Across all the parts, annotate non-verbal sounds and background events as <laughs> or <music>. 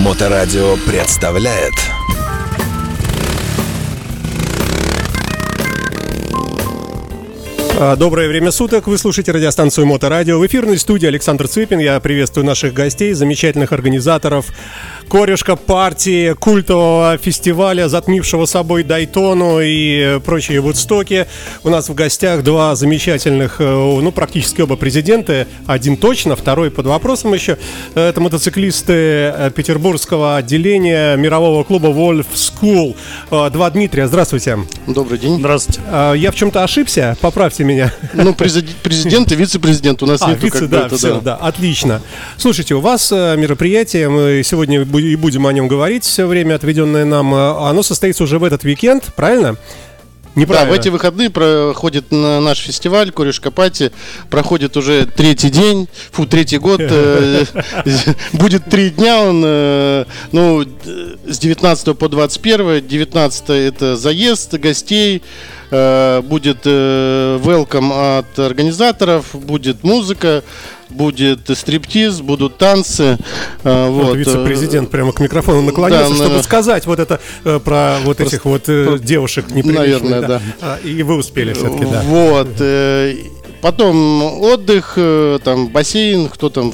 Моторадио представляет А, Доброе время суток. Вы слушаете радиостанцию Моторадио. В эфирной студии Александр Цыпин. Я приветствую наших гостей, замечательных организаторов корешка партии культового фестиваля, затмившего собой Дайтону и прочие вудстоки. У нас в гостях два замечательных, э, ну, практически оба президента. Один точно, второй под вопросом еще. Это мотоциклисты э, петербургского отделения мирового клуба Wolf School. Э, Два Дмитрия, здравствуйте. Добрый день. Здравствуйте. Я в чем-то ошибся? Поправьте меня. Ну, президент, <laughs> президент и вице-президент у нас А, нету вице, да, все, да. отлично. Слушайте, у вас э, мероприятие, мы сегодня бу- и будем о нем говорить все время, отведенное нам, э, оно состоится уже в этот уикенд, правильно? Да, Неправильно. в эти выходные проходит на наш фестиваль Корешка Пати. Проходит уже третий день, фу, третий год. э, <laughs> Будет три дня он, э, ну, с 19 по 21. 19 это заезд гостей. Будет welcome от организаторов, будет музыка, будет стриптиз, будут танцы. э, Вот, Вот, вице-президент прямо к микрофону наклонился, да, чтобы на- сказать вот это э, про вот этих вот э, девушек наверное, да. А, И вы успели все-таки, да. Вот. э, Потом отдых, э, там бассейн, кто там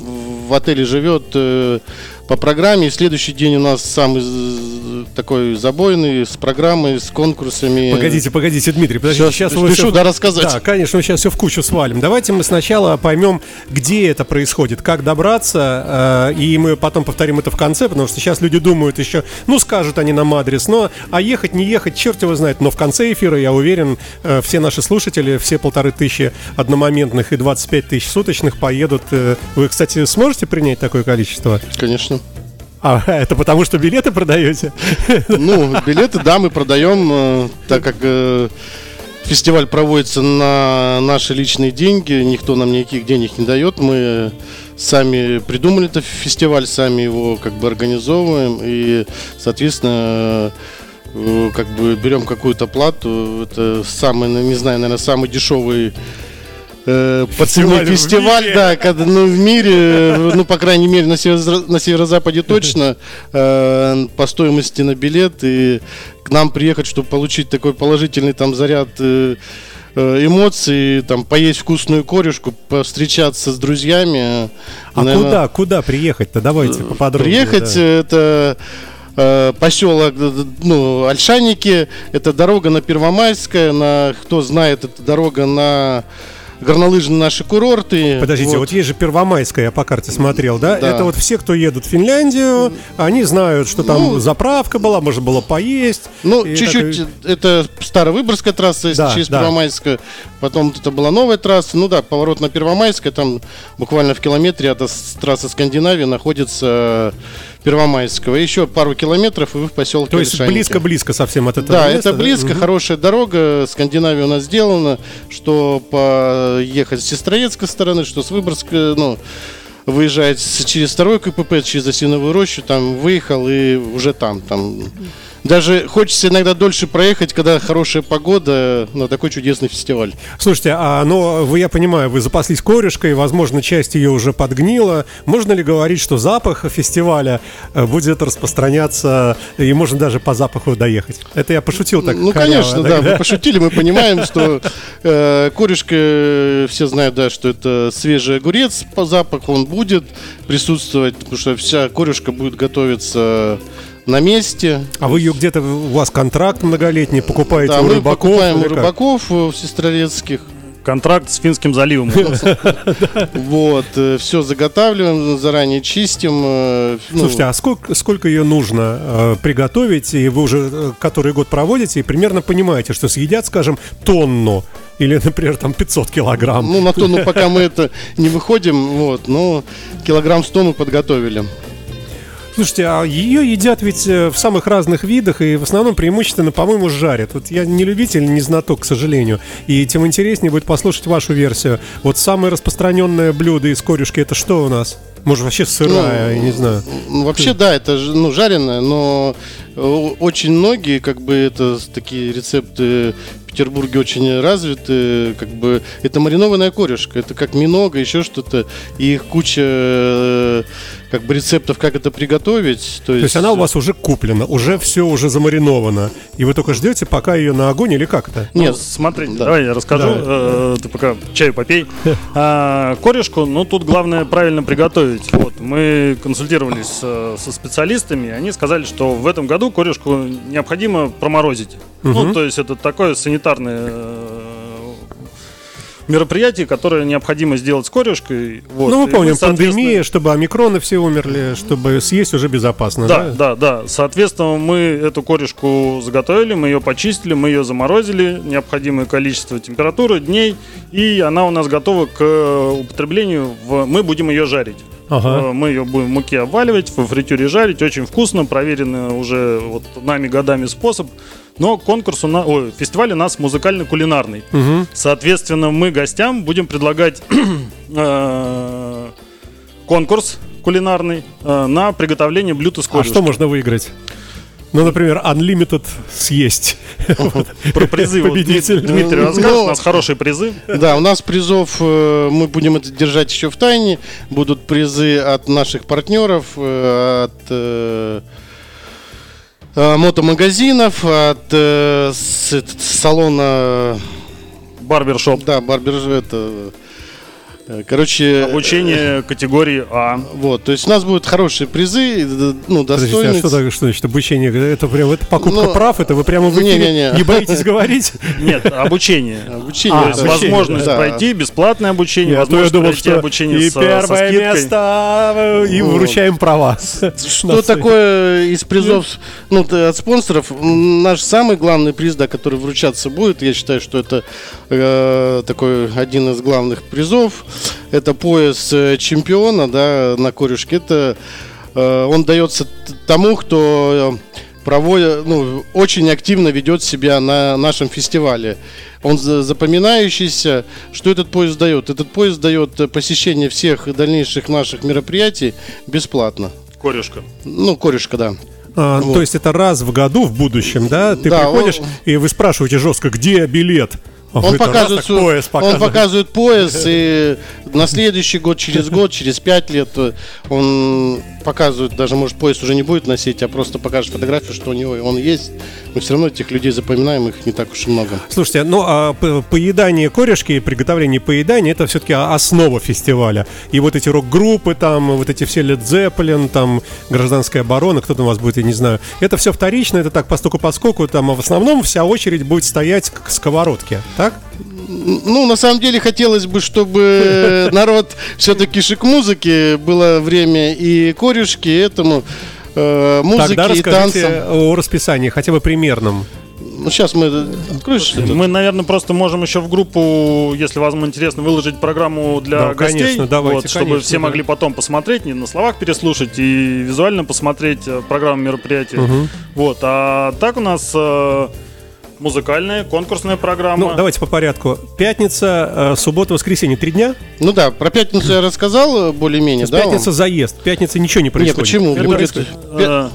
в отеле живет э, по программе. И следующий день у нас самый такой забойный с программой, с конкурсами. Погодите, погодите, Дмитрий, подождите, Сейчас сейчас вы спешу, всё- да, рассказать. Да, конечно, мы сейчас все в кучу свалим. Давайте мы сначала поймем, где это происходит, как добраться, э, и мы потом повторим это в конце, потому что сейчас люди думают еще, ну, скажут они нам адрес, но, а ехать, не ехать, черт его знает, но в конце эфира, я уверен, э, все наши слушатели, все полторы тысячи одномоментных и 25 тысяч суточных поедут. э, Вы, кстати, сможете принять такое количество? Конечно. А, <laughs> это потому что билеты продаете? Ну, билеты, да, мы продаем, э, так как э, фестиваль проводится на наши личные деньги, никто нам никаких денег не дает, мы сами придумали этот фестиваль, сами его как бы организовываем и, соответственно, э, как бы берем какую-то плату, это самый, не знаю, наверное, самый дешевый э, Фестиваль да, когда, ну, в мире, э, ну, по крайней мере, на, северо- на северо-западе <laughs> точно, э, по стоимости на билет, и к нам приехать, чтобы получить такой положительный там заряд э, э, эмоций, там, поесть вкусную корешку, повстречаться с друзьями. А наверно, куда, куда приехать-то? Давайте поподробнее. Приехать да. э, это э, поселок, э, ну, Альшаники, это дорога на Первомайская, на, кто знает, это дорога на горнолыжные наши курорты. Подождите, вот. есть же Первомайская, я по карте смотрел, да? Да. Это вот все, кто едут в Финляндию, они знают, что там Ну, заправка была, можно было поесть. Ну, чуть-чуть, такой- это Старовыборгская трасса, Да, через да. Первомайская. Потом это была новая трасса. Ну да, поворот на Первомайская, там буквально в километре от трассы Скандинавии находится Первомайского. Еще пару километров, и вы в поселке То есть близко-близко совсем от этого Да, места, это близко, Мгм. хорошая дорога. Скандинавия у нас сделана, что поехать с Сестрорецкой стороны, что с Выборгской, ну, выезжать с- через второй КПП, через Осиновую рощу, там выехал и уже там, там. Даже хочется иногда дольше проехать, когда хорошая погода на такой чудесный фестиваль. Слушайте, а ну, вы, я понимаю, вы запаслись корешкой, возможно, часть ее уже подгнила. Можно ли говорить, что запах фестиваля э, будет распространяться, и можно даже по запаху доехать? Это я пошутил так ну, халяво, конечно, да, да? мы пошутили, мы понимаем, <laughs> что э, корешка, все знают, да, что это свежий огурец по запаху, он будет присутствовать, потому что вся корешка будет готовиться на месте. А вы ее где-то, у вас контракт многолетний, покупаете Да, у мы рыбаков? покупаем у рыбаков э, в Сестрорецких. Контракт с Финским заливом. <laughs> Вот, все заготавливаем, заранее чистим. э, ну, Слушайте, а сколько, сколько ее нужно э, приготовить, и вы уже э, который год проводите, и примерно понимаете, что съедят, скажем, тонну, или, например, там 500 килограмм. ну, на тонну <laughs> пока мы это не выходим, вот, но килограмм 100 мы подготовили. Слушайте, а ее едят ведь э, в самых разных видах, и в основном преимущественно, по-моему, жарят. Вот я не любитель, не знаток, к сожалению. И тем интереснее будет послушать вашу версию. Вот самое распространенное блюдо из корюшки это что у нас? Может, вообще сырая, я не знаю. Ну, вообще, да, это ну, жареное, но э, очень многие, как бы, это такие рецепты в Петербурге очень развиты, как бы, это маринованная корешка, это как минога, еще что-то, и их куча э, как бы рецептов, как это приготовить. То есть она у вас уже куплена, уже все уже замариновано, и вы только ждете, пока ее на огонь или как это? Ну, Нет, смотрите, да. давай я расскажу. Да. Э, ты пока чаю попей. А, корешку, ну тут главное правильно приготовить. Вот мы консультировались э, со специалистами, они сказали, что в этом году корешку необходимо проморозить. Ну, то есть это такое санитарное мероприятие, которое необходимо сделать с корешкой. Вот. ну, мы помним, соответственно, пандемия, чтобы омикроны все умерли, чтобы съесть уже безопасно, Да, да? да, да. Соответственно, мы эту корешку заготовили, мы ее почистили, мы ее заморозили, необходимое количество температуры, дней, и она у нас готова к э, употреблению. В... Мы будем ее жарить. Ага. Э, Мы ее будем в муке обваливать, во фритюре жарить. Очень вкусно, проверенный уже вот нами годами способ. Но конкурс у нас, ой, фестиваль у нас музыкально-кулинарный. Мгм. Соответственно, мы гостям будем предлагать <clears throat> э, конкурс кулинарный э, на приготовление блюд из А корешки. что можно выиграть? Ну, например, Unlimited съесть. <laughs> Про призы Победитель. Дмит- Дмитрий Ну, расскажет, ну, у нас хорошие призы. Да, у нас призов, э, мы будем это держать еще в тайне. Будут призы от наших партнеров, от мотомагазинов, от э, с- салона, Барбершоп. да, барбер, это, э, короче, Обучение категории А. вот, то есть у нас будут хорошие призы, э, ну, Подождите, а достойные. что, так- что значит обучение? Это прям это покупка Ну, прав, это вы прямо в эфире не-не-не. не боитесь говорить? Нет, обучение. Обучение, А, То есть да. обучение, возможность да. пройти бесплатное обучение, Я, возможность думал, пройти что обучение и с, со первое скидкой. место, э, и Вот. вручаем права. Что такое из призов ну, от спонсоров? Наш самый главный приз, да, который вручаться будет, я считаю, что это э, такой один из главных призов. Это пояс э, чемпиона, да, на корюшке. Это э, он дается тому, кто э, проводит, ну, очень активно ведет себя на нашем фестивале. Он за- запоминающийся. Что этот поезд дает? Этот поезд дает посещение всех дальнейших наших мероприятий бесплатно. Корешка. Ну, корешка, да. А, Вот. То есть это раз в году в будущем, да? Ты Да, приходишь, он- и вы спрашиваете жестко, где билет? А Он раз показывает, свой- пояс он показывает. пояс, и на следующий год, через год, через пять лет э, он показывает, даже может пояс уже не будет носить, а просто покажет фотографию, что у него он есть. Мы все равно этих людей запоминаем, их не так уж и много. Слушайте, ну а поедание корешки и приготовление поедания это все-таки основа фестиваля. И вот эти рок-группы, там, вот эти все Led Zeppelin, там, гражданская оборона, кто там у вас будет, я не знаю. Это все вторично, это так постуку поскольку, там, а в основном вся очередь будет стоять к сковородке, так? Ну, на самом деле, хотелось бы, чтобы <laughs> народ все-таки шик музыки было время и корешки, и этому э, музыки Тогда и расскажите танцам. о расписании, хотя бы примерном. Ну, сейчас мы... Откроешь? Мы, наверное, просто можем еще в группу, если вам интересно, выложить программу для Да, гостей, конечно, давайте, вот, чтобы конечно, все да. могли потом посмотреть, не на словах переслушать и визуально посмотреть э, программу мероприятия. Вот, а так у нас э, музыкальная конкурсная программа. Ну, давайте по порядку. Пятница, э, суббота, воскресенье, три дня. Ну да, про пятницу я рассказал э, более-менее, да? пятница вам? заезд. Пятница ничего не Не, происходит. почему? Или Будет происходит? Э,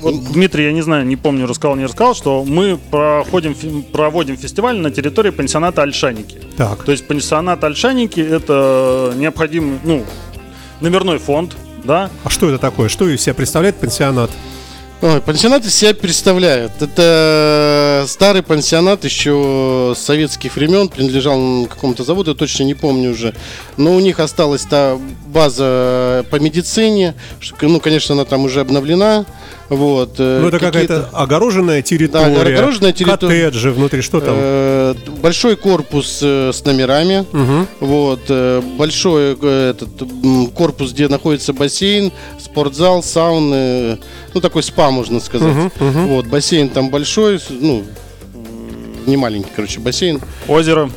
вот Дмитрий, я не знаю, не помню, рассказал, не рассказал, что мы проходим, проводим фестиваль на территории пансионата Альшаники. Так. То есть пансионат Альшаники это необходимый, ну, номерной фонд, да, А что это такое? Что из себя представляет пансионат? Ой, пансионат из себя представляет. Это старый пансионат еще с советских времен, принадлежал какому-то заводу, я точно не помню уже. Но у них осталась та база по медицине. Ну, конечно, она там уже обновлена. Вот. э, Ну, это какие-то, какая-то огороженная территория. Да, огороженная территория. Коттеджи внутри, что там? э, Большой корпус э, с номерами. Мгм. Вот, э, большой э, этот корпус, где находится бассейн, спортзал, сауны, ну такой спа, можно сказать. Мгм, мгм. Вот, бассейн там большой, ну, не маленький, короче, бассейн. озеро.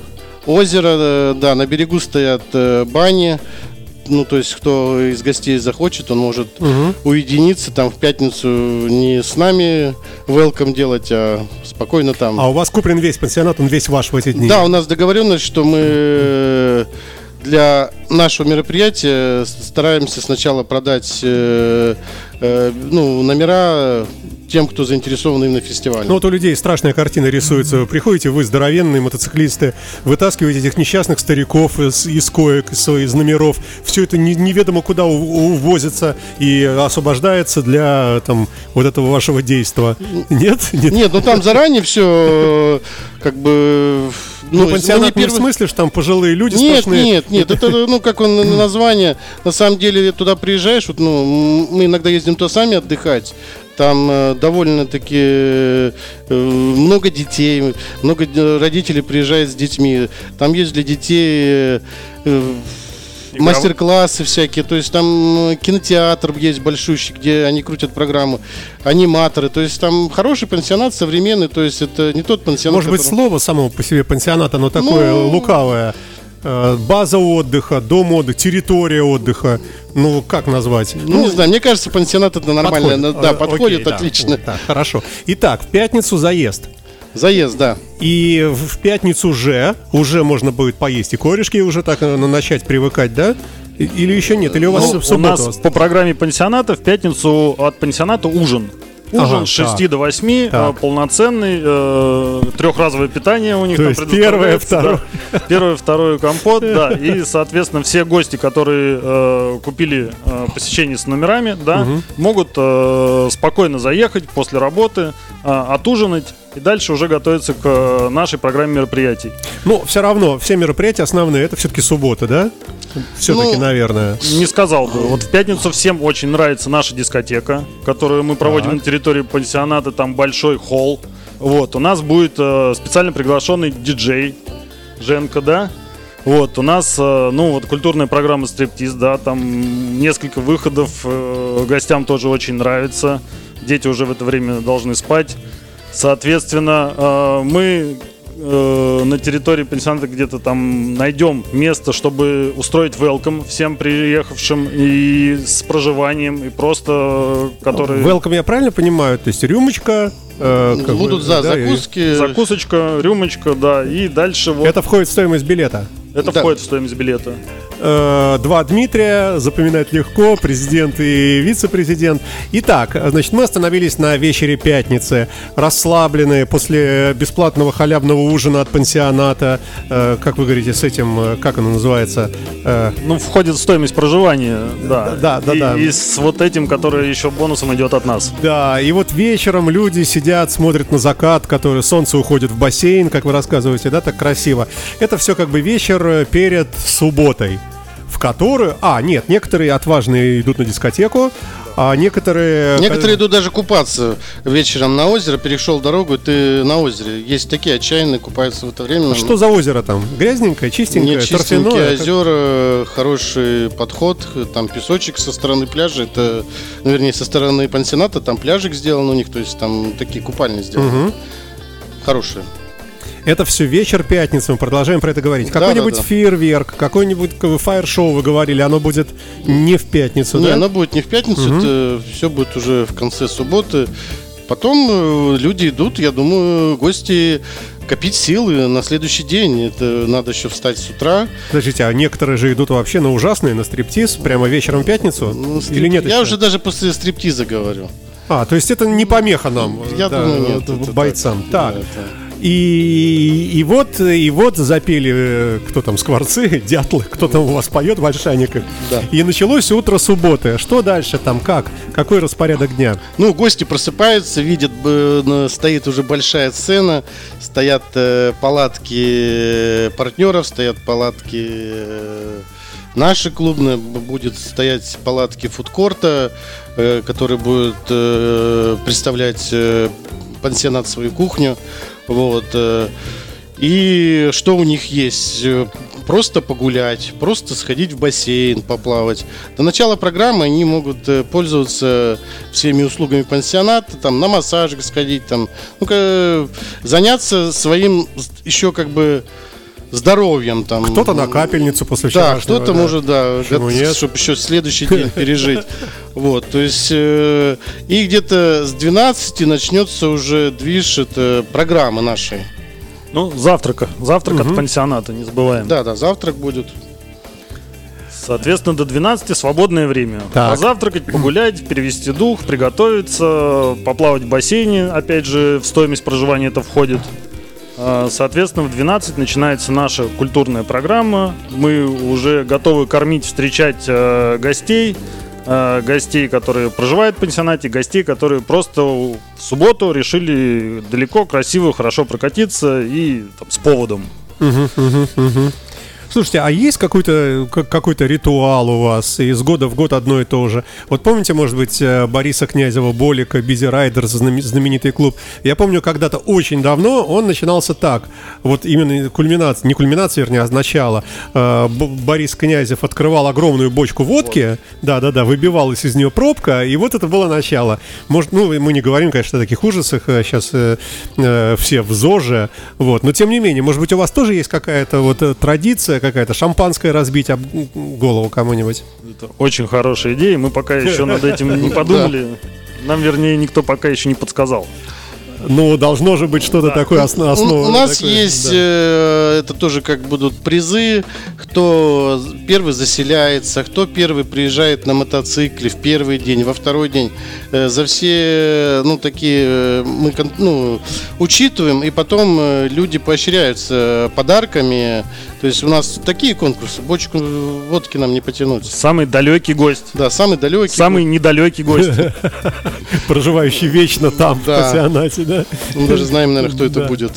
Озеро, да, на берегу стоят бани. Ну, то есть, кто из гостей захочет, он может Мгм. уединиться там в пятницу не с нами welcome делать, а спокойно там. А у вас куплен весь пансионат, он весь ваш в эти дни? Да, у нас договоренность, что мы э, для нашего мероприятия стараемся сначала продать э, э, ну, номера тем, кто заинтересован именно в фестивале. Ну вот у людей страшная картина рисуется. Приходите, вы здоровенные мотоциклисты, вытаскиваете этих несчастных стариков из, из коек, из, из номеров. Все это не- неведомо куда увозится и освобождается для там вот этого вашего действия. Нет? Нет? Нет, ну там заранее все как бы... Ну, не пансионат не в первый- смысле, что там пожилые люди Нет, сплошные. нет, нет, это, ну, как он, название, на самом деле, туда приезжаешь, вот, ну, мы иногда ездим то сами отдыхать, там э, довольно-таки э, много детей, много д- родителей приезжает с детьми, там есть для детей э, э, мастер-классы всякие, то есть там э, кинотеатр есть большущий, где они крутят программу, аниматоры, то есть там хороший пансионат современный, то есть это не тот пансионат, Может быть, который- слово само по себе пансионат, оно такое Ну- лукавое. Э, База отдыха, дом отдыха, территория отдыха. Ну, как назвать? Ну, не знаю, мне кажется, пансионат это нормально. подходит. Да, Э, подходит, окей, да. отлично. Так, хорошо. Итак, в пятницу заезд. Заезд, да. И в пятницу уже, уже можно будет поесть и корешки, уже так э, начать привыкать, да? И- Или еще нет? Или у вас Ну, в у субботу? нас по программе пансионата в пятницу от пансионата ужин. Ужин с 6 так. до 8, Так. э, полноценный, э, трехразовое питание у них То там есть первое, предоставляется, да. Первое, второе компот, да. <laughs> И, соответственно, все гости, которые э, купили э, посещение с номерами, да, могут э, спокойно заехать после работы, э, отужинать и дальше уже готовиться к э, нашей программе мероприятий. Ну, все равно, все мероприятия основные, это все-таки суббота, да? Все-таки, Ну, наверное. Не сказал бы. Вот в пятницу всем очень нравится наша дискотека, которую мы проводим Так. на территории пансионата. Там большой холл. Вот, у нас будет э, специально приглашенный диджей Женка, да? Вот, у нас, э, ну, вот культурная программа стриптиз, да, там несколько выходов, э, гостям тоже очень нравится. Дети уже в это время должны спать. Соответственно, э, мы э, на территории пансионата где-то там найдем место, чтобы устроить welcome всем приехавшим и с проживанием, и просто э, которые... Welcome, я правильно понимаю? То есть рюмочка... э, как бы, Будут, да, и- закуски. Закусочка, рюмочка, да, и дальше вот это, Это входит в стоимость билета. Да. входит в стоимость билета. Э, Два Дмитрия, запоминать легко, президент и вице-президент. Итак, значит, мы остановились на вечере пятницы, расслабленные после бесплатного халявного ужина от пансионата. Э, Как вы говорите, с этим, э, как оно называется? Ну, входит в стоимость проживания, да. Да, да, и, да. И с вот этим, который еще бонусом идет от нас. Да, и вот вечером люди сидят, смотрят на закат, который солнце уходит в бассейн, как вы рассказываете, да, так красиво. Это все как бы вечер э, перед субботой, в которую... А, нет, некоторые отважные идут на дискотеку, а некоторые... Некоторые идут даже купаться вечером на озеро, перешел дорогу, и ты на озере. Есть такие отчаянные, купаются в это время. Что за озеро там? Грязненькое, чистенькое, Не чистенькие торфяное? озера, хороший подход, там песочек со стороны пляжа, это, ну, вернее, со стороны пансионата, там пляжик сделан у них, то есть там такие купальни сделаны. Хорошие. Это все вечер пятницы, мы продолжаем про это говорить. Да, Какой-нибудь да, да. фейерверк, какой-нибудь фаер-шоу вы говорили, оно будет не в пятницу, Не, да? оно будет не в пятницу, это все будет уже в конце субботы. Потом э, люди идут, я думаю, гости копить силы на следующий день. Это надо еще встать с утра. Подождите, а некоторые же идут вообще на ужасные, на стриптиз, прямо вечером в пятницу? Ну, Или стрип- нет Я еще? уже даже после стриптиза говорю. А, то есть это не помеха нам, Я да, думаю, нет. вот, это бойцам. Так, Да, это- и, и вот, и вот запели, э, кто там, скворцы, <laughs> дятлы, кто там у вас поет в Ольшаниках. Да. И началось утро субботы. Что дальше там, как? Какой распорядок дня? Ну, гости просыпаются, видят, стоит уже большая сцена, стоят э, палатки партнеров, стоят палатки э, наши клубные, будет стоять палатки фудкорта, э, который будет э, представлять э, пансионат свою кухню. Вот. э, и что у них есть? Э, Просто погулять, просто сходить в бассейн, поплавать. До начала программы они могут э, пользоваться всеми услугами пансионата, там на массажик сходить, там, ну заняться своим еще как бы здоровьем там. Кто-то на капельницу после Да, кто-то может, да, Почему нет? чтобы еще следующий день пережить. <laughs> Вот, то есть, э, и где-то с 12 начнется уже движ, это программы нашей. Ну, завтрака. Завтрак от пансионата, не забываем. Да, да, завтрак будет. Соответственно, до 12 свободное время. Так. Позавтракать, погулять, перевести дух, приготовиться, поплавать в бассейне. Опять же, в стоимость проживания это входит. А, Соответственно, в 12 начинается наша культурная программа. Мы уже готовы кормить, встречать э, гостей. Э, Гостей, которые проживают в пансионате, гостей, которые просто в субботу решили далеко, красиво, хорошо прокатиться и там, с поводом. Слушайте, а есть какой-то как- какой-то ритуал у вас из года в год одно и то же? Вот помните, может быть, э, Бориса Князева, Болика, Бизи Райдерс, знаме- знаменитый клуб? Я помню, когда-то очень давно он начинался так. Вот именно кульминация, не кульминация, вернее, а начало. Э, Борис Князев открывал огромную бочку водки, да-да-да, выбивалась из нее пробка, и вот это было начало. Может, ну, мы не говорим, конечно, о таких ужасах, сейчас все в ЗОЖе, вот, но тем не менее, может быть, у вас тоже есть какая-то вот э, традиция, какая-то шампанское разбить об голову кому-нибудь? Это очень хорошая идея. Мы пока еще над этим не <laughs> подумали. Нам, вернее, никто пока еще не подсказал. Ну, должно же быть что-то такое осно- У, основное. у нас такое, есть, да. э, это тоже как будут призы, кто первый заселяется, кто первый приезжает на мотоцикле в первый день, во второй день. Э, за все, ну, такие, э, мы ну, учитываем, и потом э, люди поощряются подарками. То есть у нас такие конкурсы, бочку водки нам не потянуть. Самый далекий гость. Да, самый далекий. Самый недалекий гость. <laughs> Проживающий вечно там, в Да. пансионате, да? <laughs> Мы даже знаем, наверное, кто это будет.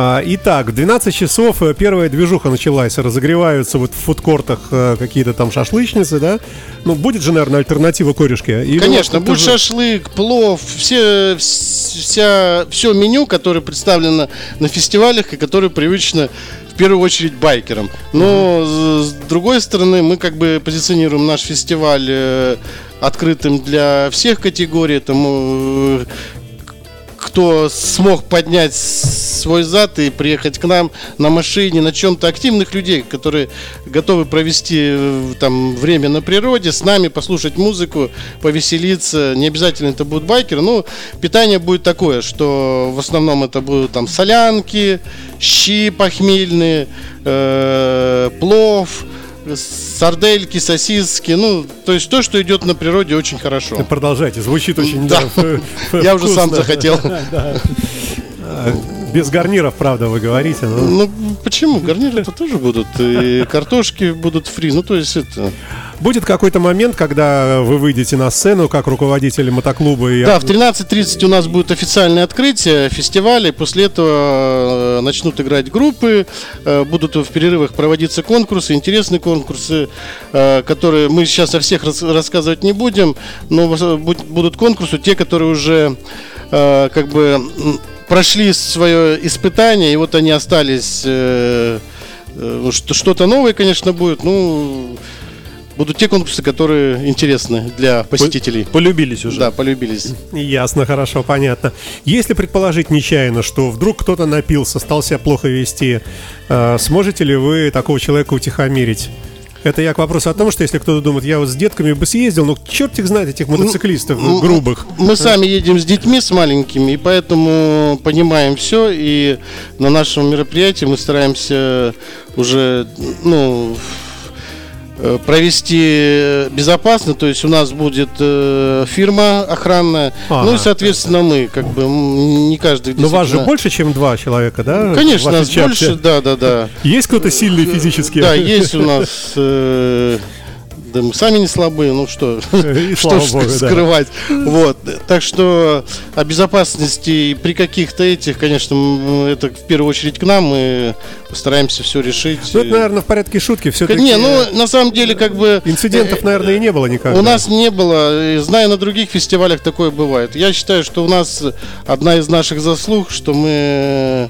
А, Итак, в 12 часов э, первая движуха началась. Разогреваются вот в фудкортах э, какие-то там шашлычницы, да? Ну, будет же, наверное, альтернатива корешке. Или Конечно, будет же- шашлык, плов, все, вся, все меню, которое представлено на фестивалях и которое привычно в первую очередь байкерам. Но с с другой стороны, мы как бы позиционируем наш фестиваль э, открытым для всех категорий. Э, кто смог поднять свой зад и приехать к нам на машине, на чем-то активных людей, которые готовы провести э, там время на природе, с нами послушать музыку, повеселиться. Не обязательно это будут байкеры, но питание будет такое, что в основном это будут там солянки, щи похмельные, э, плов, сардельки, сосиски, ну, то есть то, что идет на природе очень хорошо. Продолжайте, звучит очень Да. <laughs> Я уже сам захотел. <laughs> <laughs> Без гарниров, правда, вы говорите. но- Ну, почему? Гарниры это тоже будут. И картошки будут фри. Ну, то есть это... Будет какой-то момент, когда вы выйдете на сцену как руководитель мотоклуба и Да, в 13.30 у нас будет официальное открытие фестиваля. После этого э, начнут играть группы. э, Будут в перерывах проводиться конкурсы, интересные конкурсы, э, которые мы сейчас о всех рас- рассказывать не будем. Но будут конкурсы, те, которые уже как бы прошли свое испытание, и вот они остались. э, э, что- Что-то новое, конечно, будет. Ну, будут те конкурсы, которые интересны для посетителей. Полюбились уже. Да, полюбились. Ясно, хорошо, понятно. Если предположить нечаянно, что вдруг кто-то напился, стал себя плохо вести, э, сможете ли вы такого человека утихомирить? Это я к вопросу о том, что если кто-то думает, я вот с детками бы съездил, ну черт их знает этих мотоциклистов Ну, грубых. Мы сами едем с детьми, с маленькими, и поэтому понимаем все. И на нашем мероприятии мы стараемся уже, ну, провести безопасно, то есть у нас будет э, фирма охранная, Ага. ну и соответственно мы, как бы не каждый. Но вас же больше, чем два человека, да? Конечно, нас больше, да, да, да. <laughs> Есть кто-то сильный физически? Да, есть у нас. э, Да мы сами не слабые, ну что, <laughs> И что ж богу, да. скрывать. Вот. Так что о безопасности при каких-то этих, конечно, это в первую очередь к нам, мы стараемся все решить. Ну, это, наверное, в порядке шутки. Все-таки Не, ну на самом деле как бы инцидентов, наверное, и не было никогда. у нас не было, знаю, на других фестивалях такое бывает. Я считаю, что у нас одна из наших заслуг, что мы э,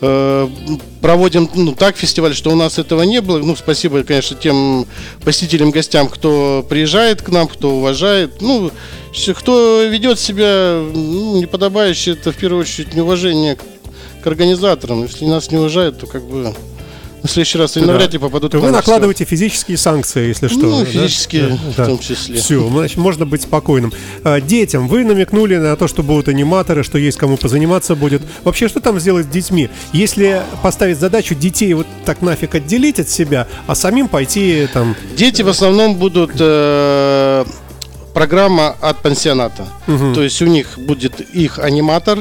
проводим ну, так фестиваль, что у нас этого не было. Ну, спасибо, конечно, тем посетителям, гостям, кто приезжает к нам, кто уважает. Ну, кто ведет себя ну, неподобающе, это в первую очередь неуважение к, к организаторам. Если нас не уважают, то как бы в следующий раз они Да. навряд ли попадут вы накладываете физические санкции, если что. Ну, да? физические в том числе. Все, значит, можно быть спокойным. А, Детям вы намекнули на то, что будут аниматоры, что есть кому позаниматься будет. Вообще, что там сделать с детьми? Если поставить задачу детей вот так нафиг отделить от себя, а самим пойти там... Дети в основном будут э, программа от пансионата. То есть у них будет их аниматор,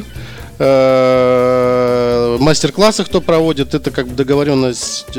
э, мастер-классы, кто проводит, это как бы договоренность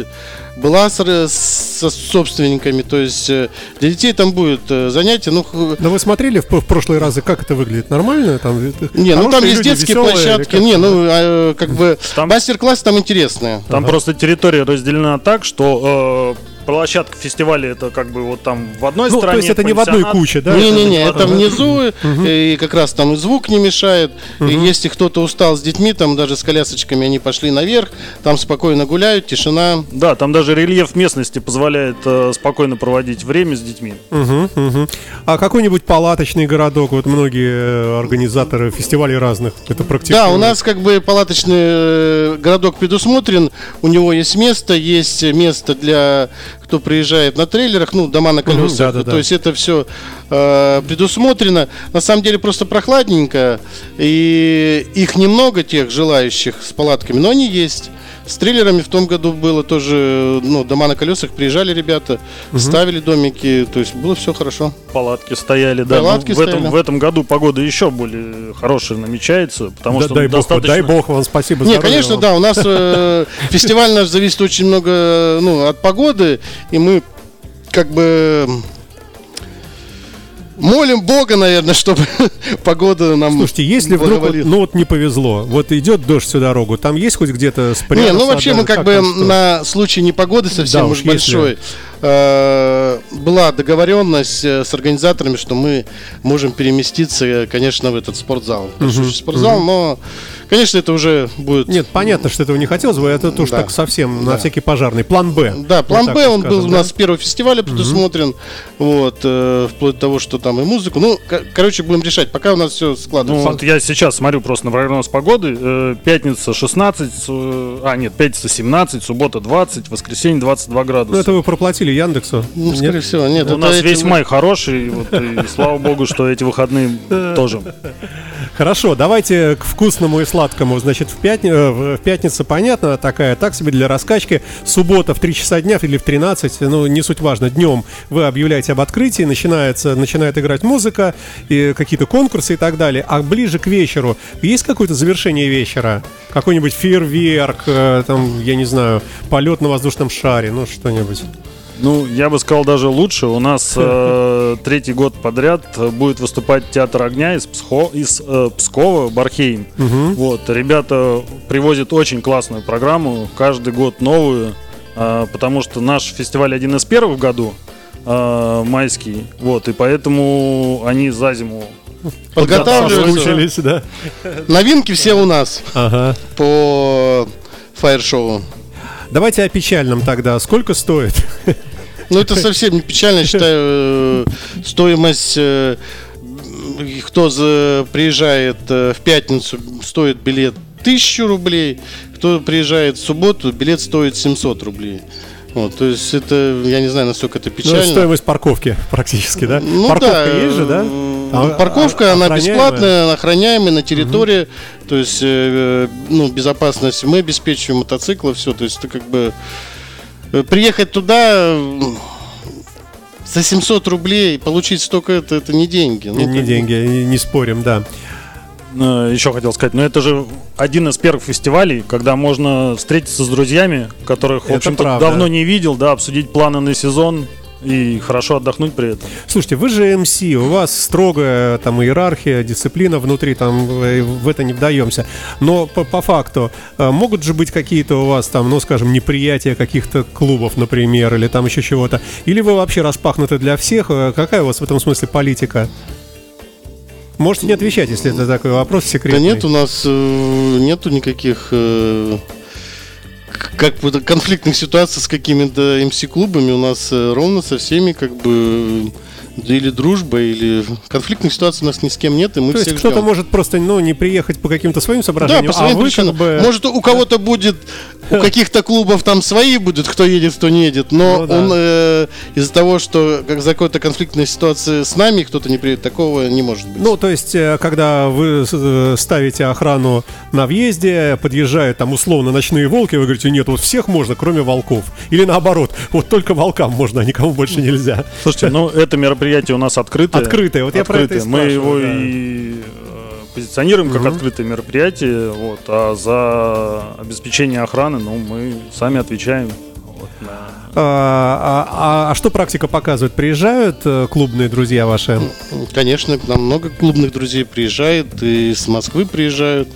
была с, со собственниками, то есть э, для детей там будет э, занятие, ну, Да вы смотрели в, в прошлые разы, как это выглядит? Нормально? Там, не, ну там есть люди, детские площадки, не, ну а, как бы Там- мастер-класс там интересные. Там просто территория разделена так, что э, площадка фестиваля это как бы вот там в одной Ну, то стороне. есть это не в одной куче, да? Не-не-не, это это внизу, и как раз там и звук не мешает. И если кто-то устал с детьми, там даже с колясочками они пошли наверх, там спокойно гуляют, тишина. Да, там даже рельеф местности позволяет э, спокойно проводить время с детьми. А какой-нибудь палаточный городок, вот многие э, организаторы фестивалей разных это практикуют. Да, у нас как бы палаточный э, городок предусмотрен, у него есть место, есть место для кто приезжает на трейлерах, ну, дома на колесах. да-да-да. То есть это все предусмотрено. На самом деле просто прохладненько, и их немного, тех желающих с палатками, но они есть. С трейлерами в том году было тоже, ну, дома на колесах, приезжали ребята, ставили домики, то есть было все хорошо. Палатки стояли, да. Палатки Ну, в, этом, стояли. в этом году погода еще более хорошая намечается, потому Да, что дай, бог, достаточно... дай бог вам спасибо. Не, конечно, вам. да, у нас э, <laughs> фестиваль наш зависит очень много ну, от погоды, и мы как бы молим Бога, наверное, чтобы <laughs> погода нам Слушайте, если вдруг, ну вот не повезло, вот идет дождь всю дорогу, там есть хоть где-то Не, спрятаться? ну вообще мы как бы на случай непогоды совсем Да уж если- большой. э, была договоренность э, с организаторами, что мы можем переместиться, э, конечно, в этот спортзал. Большой спортзал, но, конечно, это уже будет Нет, понятно, что этого не хотелось бы, это уж Да. так совсем на Да. всякий пожарный. План Б. Да, план Б, вот он скажем, был у да? нас с первого фестиваля предусмотрен, вот, э, вплоть до того, что там и музыку. Ну, ко- короче, будем решать, пока у нас все Ну, складывается. вот я сейчас смотрю просто на прогноз погоды. Э, Пятница 16, э, а нет, пятница 17, суббота 20, воскресенье 22 градуса. Ну это вы проплатили Яндексу? Ну, Нет? скорее всего, нет. У нас эти весь май хороший, вот, и слава богу, что эти выходные тоже. Хорошо, давайте к вкусному и сладкому. Значит, в, пятни- э, в- в пятницу, понятно, такая, так себе для раскачки. Суббота в 3 часа дня или в 13, ну, не суть важно, днем вы объявляете об открытии, начинается, начинает играть музыка, и какие-то конкурсы и так далее. А ближе к вечеру есть какое-то завершение вечера? Какой-нибудь фейерверк, э, там, я не знаю, полет на воздушном шаре, ну, что-нибудь. Ну, я бы сказал даже лучше. У нас э, <laughs> третий год подряд будет выступать театр огня из, Псхо- из э, Пскова, Бархейм. Вот, ребята привозят очень классную программу, каждый год новую, э, потому что наш фестиваль один из первых в году, э, майский, вот, и поэтому они за зиму Подготавливаются. Да? Новинки все у нас Ага. по фаер-шоу. Давайте о печальном тогда. Сколько стоит? Ну, это совсем не печально, считаю, э, стоимость, э, кто за- приезжает э, в пятницу, стоит билет 1000 рублей, кто приезжает в субботу, билет стоит 700 рублей. Вот, то есть это, я не знаю, насколько это Ну, печально. стоимость парковки <laughs> практически, да? Ну Парковка да, есть же, да? А- Парковка, а- она бесплатная, охраняемая на территории, то есть, э, ну, безопасность мы обеспечиваем, мотоциклы, все, то есть это как бы приехать туда э, за 700 рублей, получить столько, это, это не деньги. Ну, Не, деньги, не, не спорим, да. Э, Еще хотел сказать, но это же один из первых фестивалей, когда можно встретиться с друзьями, которых, в общем-то, правда. давно не видел, да, обсудить планы на сезон и хорошо отдохнуть при этом. Слушайте, вы же МС, у вас строгая там иерархия, дисциплина внутри, там э, в это не вдаемся. Но по, по факту э, могут же быть какие-то у вас там, ну скажем, неприятия каких-то клубов, например, или там еще чего-то. Или вы вообще распахнуты для всех? Э, Какая у вас в этом смысле политика? Можете не отвечать, если это такой вопрос Да секретный. нет, у нас э, нету никаких э, как конфликтных ситуаций с какими-то МС-клубами. У нас э, ровно со всеми как бы э, или дружба, или конфликтных ситуаций у нас ни с кем нет, и мы То есть кто-то может просто ну, не приехать по каким-то своим Да, соображениям, по своим а вы причинам. как бы... Может, у кого-то будет у каких-то клубов там свои будут, кто едет, кто не едет, но Ну да. он э, из-за того, что как за какой-то конфликтной ситуации с нами кто-то не приедет, такого не может быть. Ну, то есть, э, когда вы э, ставите охрану на въезде, подъезжают там условно ночные волки, вы говорите, нет, вот всех можно, кроме волков. Или наоборот, вот только волкам можно, а никому больше нельзя. Слушайте, ну это мероприятие у нас открытое. Открытое, вот я про это и Открытое. Мы спрашиваю, его да. и э, позиционируем как открытое мероприятие, вот, а за обеспечение охраны, ну, мы сами отвечаем. вот, на- А, а- а что практика показывает? Приезжают э, клубные друзья ваши? Конечно, к нам много клубных друзей приезжает, и с Москвы приезжают,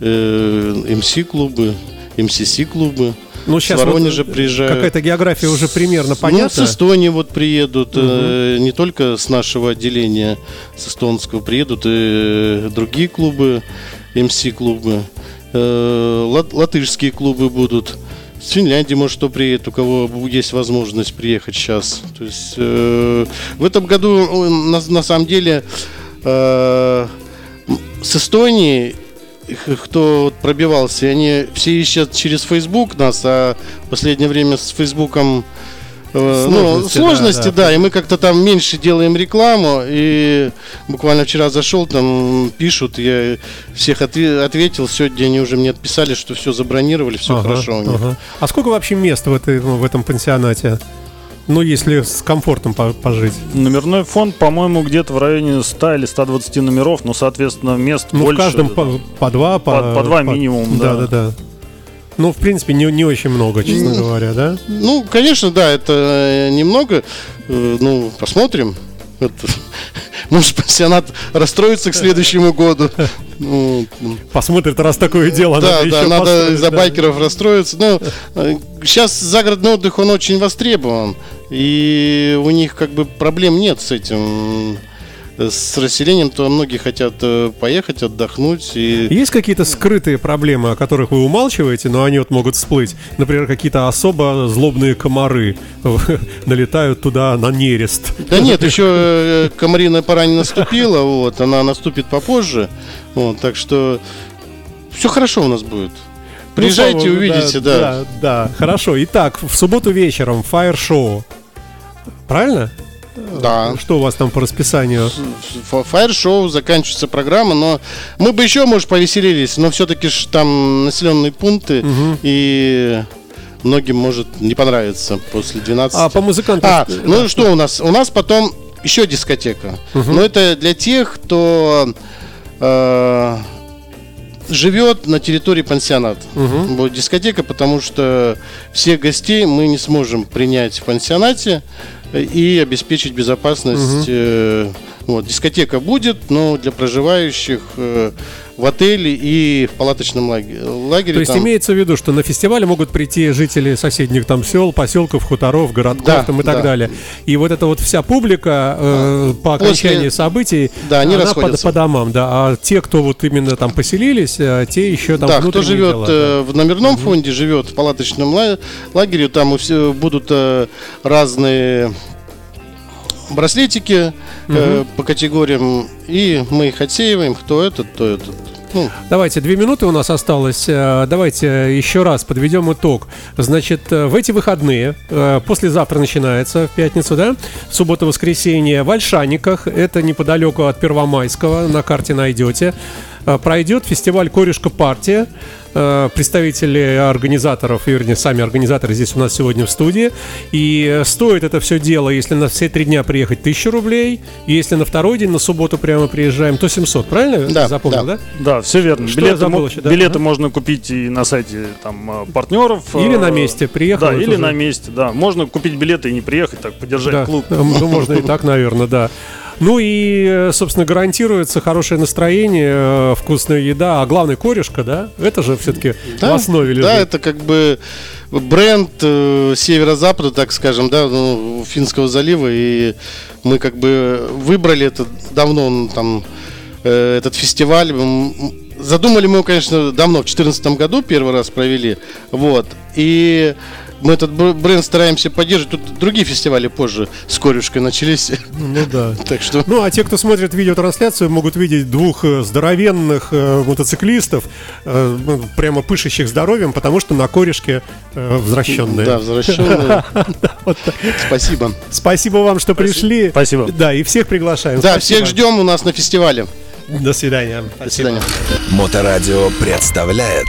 э, МС-клубы, МСС-клубы. Ну, с Воронежа приезжают. Какая-то география уже примерно понятна. Ну, с Эстонии вот приедут, э, не только с нашего отделения, с эстонского, приедут и другие клубы, МС-клубы, э, лат- латышские клубы будут. С Финляндии, может, кто приедет, у кого есть возможность приехать сейчас. То есть э, в этом году, э, на, на самом деле, э, с Эстонии х- кто пробивался, они все ищут через Facebook нас, а в последнее время с Фейсбуком э, ну, Сложности, сложности, да, да, да. и мы как-то там меньше делаем рекламу, и буквально вчера зашел, там пишут, я всех отве- ответил, сегодня они уже мне отписали, что все забронировали, все Ага, хорошо у них. ага. А сколько вообще мест в, этой, ну, в этом пансионате? Ну, если с комфортом по- пожить. Номерной фонд, по-моему, где-то в районе 100 или 120 номеров, но, соответственно, мест Ну, больше. в каждом по, по два, по, По- по два минимум, Да, да. да, да. Ну, в принципе, не, не очень много, честно говоря, да? Ну, конечно, да, это э, немного, э, ну, посмотрим. Это- Может, пансионат расстроится к следующему году. Ну, Посмотрит, раз такое дело. Да, надо да, надо из-за да. байкеров расстроиться. Ну, сейчас загородный отдых, он очень востребован. И у них как бы проблем нет с этим. С расселением, то многие хотят э, поехать, отдохнуть. И... Есть какие-то скрытые проблемы, о которых вы умалчиваете, но они вот могут всплыть? Например, какие-то особо злобные комары <laughs> налетают туда на нерест. Да нет, еще э, комариная пора не наступила, вот, она наступит попозже. Вот, так что все хорошо у нас будет. Приезжайте, Ну, увидите, да. Да, да, хорошо. Итак, в субботу вечером фаер-шоу. Правильно? Да. Что у вас там по расписанию? Фаер-шоу, заканчивается программа, но мы бы еще, может, повеселились, но все-таки ж там населенные пункты, и многим может не понравиться после 12. А по музыкантам? А, ну и что у нас? У нас потом еще дискотека. Но это для тех, кто э, живет на территории пансионата. Будет дискотека, потому что всех гостей мы не сможем принять в пансионате и обеспечить безопасность. э, вот, дискотека будет, но для проживающих э, в отеле и в палаточном лагере. лагере То есть там- имеется в виду, что на фестивале могут прийти жители соседних там сел, поселков, хуторов, городков Да, там и так да. далее. И вот эта вот вся публика э, по После- окончании событий, Да, они она по, по домам, да. А те, кто вот именно там поселились, э, те еще там да, кто живет дела, э, в номерном фонде, живет в палаточном ла- лагере, там будут э, разные браслетики э, по категориям, и мы их отсеиваем, кто этот, то этот. Ну, Давайте, две минуты у нас осталось. Э, Давайте еще раз подведем итог. Значит, э, в эти выходные, э, послезавтра начинается, в пятницу, да? Суббота-воскресенье в Ольшаниках, это неподалеку от Первомайского, на карте найдете. Э, Пройдет фестиваль «Корешка партия». Э, Представители организаторов, вернее, сами организаторы здесь у нас сегодня в студии. И стоит это все дело, если на все три дня приехать, 1000 рублей. И если на второй день, на субботу прямо приезжаем, то 700, правильно? Да, Запомнил, да. да? Да, все верно. Что билеты забыл еще, да? билеты Ага. можно купить и на сайте там э, партнеров. Или на месте приехал. Да, или тоже- на месте, да. Можно купить билеты и не приехать, так поддержать Да, клуб. можно и так, наверное, да. Ну и, э, собственно, гарантируется хорошее настроение, э, вкусная еда, а главное корешка, да? Это же все-таки в основе лежит. да, это как бы бренд э, северо-запада, так скажем, да, ну, Финского залива, и мы как бы выбрали это давно, м, там, э, этот фестиваль. Задумали мы его, конечно, давно, в 2014 году первый раз провели, вот, и мы этот бр- бренд стараемся поддерживать. Тут другие фестивали позже с корюшкой начались. Ну да. <laughs> Так что Ну, а те, кто смотрит видеотрансляцию, могут видеть двух э, здоровенных э, мотоциклистов, э, ну, прямо пышущих здоровьем, потому что на корешке э, возвращенные. да, возвращенные. <laughs> Спасибо. Спасибо вам, что пришли. Спасибо. Да, и всех приглашаем. Да, всех ждем у нас на фестивале. До свидания. До свидания. Моторадио представляет